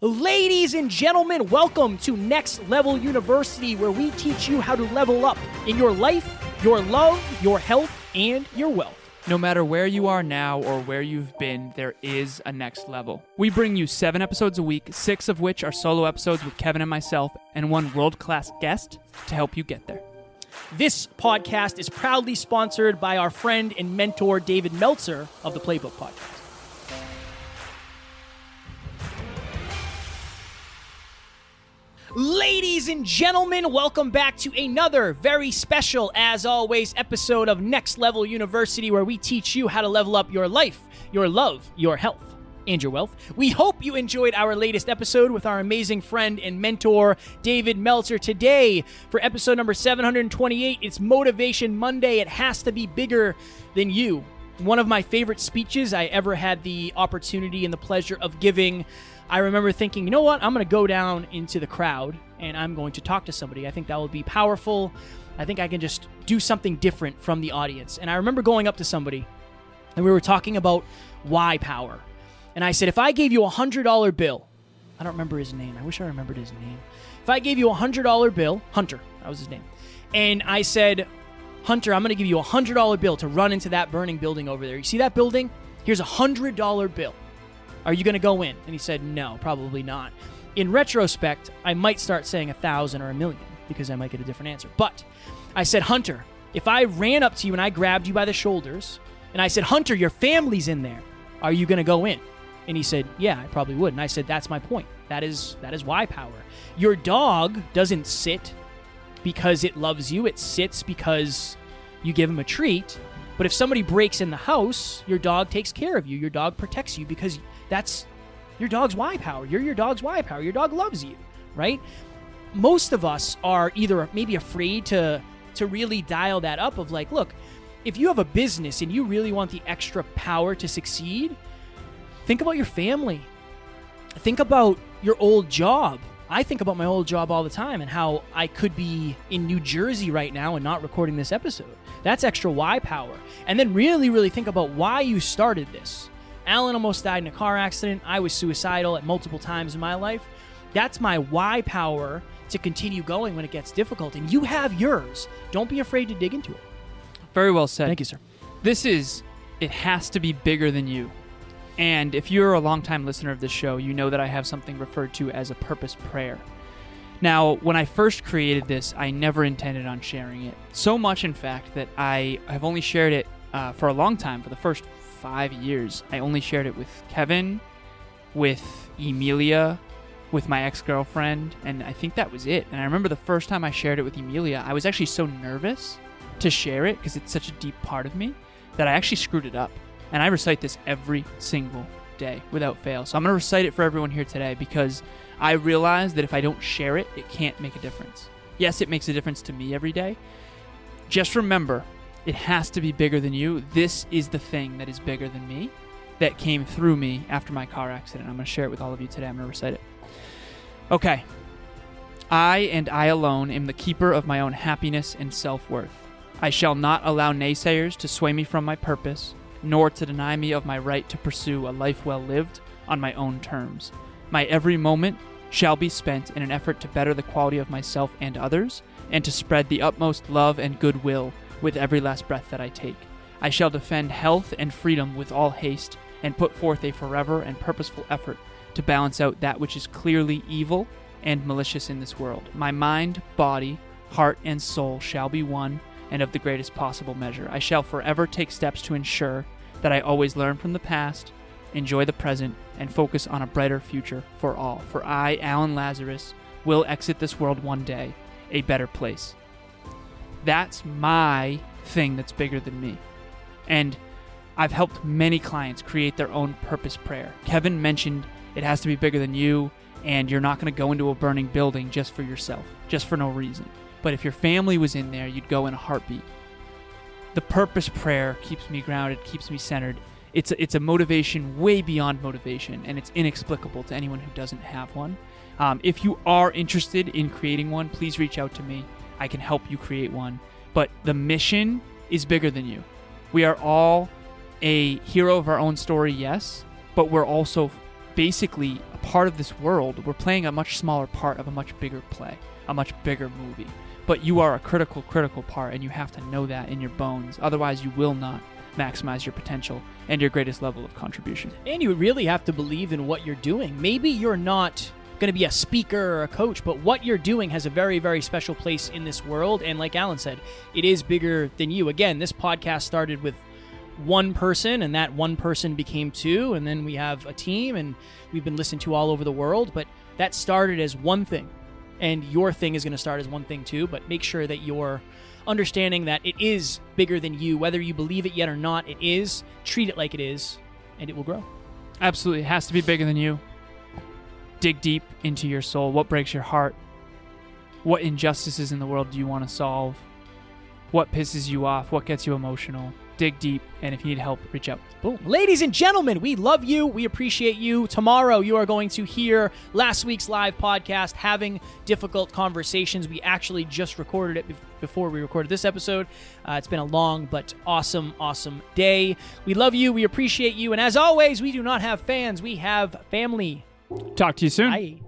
Ladies and gentlemen, welcome to Next Level University, where we teach you how to level up in your life, your love, your health, and your wealth. No matter where you are now or where you've been, there is a next level. We bring you seven episodes a week, six of which are solo episodes with Kevin and myself, and one world class guest to help you get there. This podcast is proudly sponsored by our friend and mentor, David Meltzer of the Playbook Podcast. Ladies and gentlemen, welcome back to another very special, as always, episode of Next Level University, where we teach you how to level up your life, your love, your health, and your wealth. We hope you enjoyed our latest episode with our amazing friend and mentor, David Meltzer. Today, for episode number 728, it's Motivation Monday. It has to be bigger than you. One of my favorite speeches I ever had the opportunity and the pleasure of giving I remember thinking, you know what? I'm going to go down into the crowd and I'm going to talk to somebody. I think that will be powerful. I think I can just do something different from the audience. And I remember going up to somebody and we were talking about why power. And I said, if I gave you a $100 bill, I don't remember his name. I wish I remembered his name. If I gave you a $100 bill, Hunter, that was his name. And I said, Hunter, I'm going to give you a $100 bill to run into that burning building over there. You see that building? Here's a $100 bill. Are you going to go in? And he said, No, probably not. In retrospect, I might start saying a thousand or a million because I might get a different answer. But I said, Hunter, if I ran up to you and I grabbed you by the shoulders and I said, Hunter, your family's in there, are you going to go in? And he said, Yeah, I probably would. And I said, That's my point. That is that is why power. Your dog doesn't sit because it loves you. It sits because you give him a treat. But if somebody breaks in the house, your dog takes care of you. Your dog protects you because that's your dog's why power. You're your dog's why power. Your dog loves you, right? Most of us are either maybe afraid to to really dial that up of like, look, if you have a business and you really want the extra power to succeed, think about your family. Think about your old job. I think about my old job all the time and how I could be in New Jersey right now and not recording this episode. That's extra why power. And then really, really think about why you started this. Alan almost died in a car accident. I was suicidal at multiple times in my life. That's my why power to continue going when it gets difficult. And you have yours. Don't be afraid to dig into it. Very well said. Thank you, sir. This is, it has to be bigger than you. And if you're a longtime listener of this show, you know that I have something referred to as a purpose prayer. Now, when I first created this, I never intended on sharing it. So much, in fact, that I have only shared it uh, for a long time, for the first five years. I only shared it with Kevin, with Emilia, with my ex girlfriend, and I think that was it. And I remember the first time I shared it with Emilia, I was actually so nervous to share it because it's such a deep part of me that I actually screwed it up. And I recite this every single day without fail. So I'm going to recite it for everyone here today because I realize that if I don't share it, it can't make a difference. Yes, it makes a difference to me every day. Just remember it has to be bigger than you. This is the thing that is bigger than me that came through me after my car accident. I'm going to share it with all of you today. I'm going to recite it. Okay. I and I alone am the keeper of my own happiness and self worth. I shall not allow naysayers to sway me from my purpose, nor to deny me of my right to pursue a life well lived on my own terms. My every moment shall be spent in an effort to better the quality of myself and others, and to spread the utmost love and goodwill with every last breath that I take. I shall defend health and freedom with all haste, and put forth a forever and purposeful effort to balance out that which is clearly evil and malicious in this world. My mind, body, heart, and soul shall be one and of the greatest possible measure. I shall forever take steps to ensure that I always learn from the past, enjoy the present, and focus on a brighter future for all. For I, Alan Lazarus, will exit this world one day a better place. That's my thing that's bigger than me. And I've helped many clients create their own purpose prayer. Kevin mentioned it has to be bigger than you, and you're not going to go into a burning building just for yourself, just for no reason. But if your family was in there, you'd go in a heartbeat. The purpose prayer keeps me grounded, keeps me centered. It's a, it's a motivation way beyond motivation, and it's inexplicable to anyone who doesn't have one. Um, if you are interested in creating one, please reach out to me. I can help you create one. But the mission is bigger than you. We are all a hero of our own story, yes, but we're also basically a part of this world. We're playing a much smaller part of a much bigger play, a much bigger movie. But you are a critical, critical part, and you have to know that in your bones. Otherwise, you will not maximize your potential and your greatest level of contribution. And you really have to believe in what you're doing. Maybe you're not going to be a speaker or a coach, but what you're doing has a very, very special place in this world. And like Alan said, it is bigger than you. Again, this podcast started with one person, and that one person became two, and then we have a team, and we've been listened to all over the world. But that started as one thing, and your thing is going to start as one thing too. But make sure that you're understanding that it is bigger than you, whether you believe it yet or not. It is. Treat it like it is, and it will grow. Absolutely. It has to be bigger than you. Dig deep into your soul. What breaks your heart? What injustices in the world do you want to solve? What pisses you off? What gets you emotional? Dig deep, and if you need help, reach out. Boom. Ladies and gentlemen, we love you. We appreciate you. Tomorrow, you are going to hear last week's live podcast, Having Difficult Conversations. We actually just recorded it before we recorded this episode. Uh, it's been a long but awesome, awesome day. We love you. We appreciate you. And as always, we do not have fans, we have family. Talk to you soon. Bye.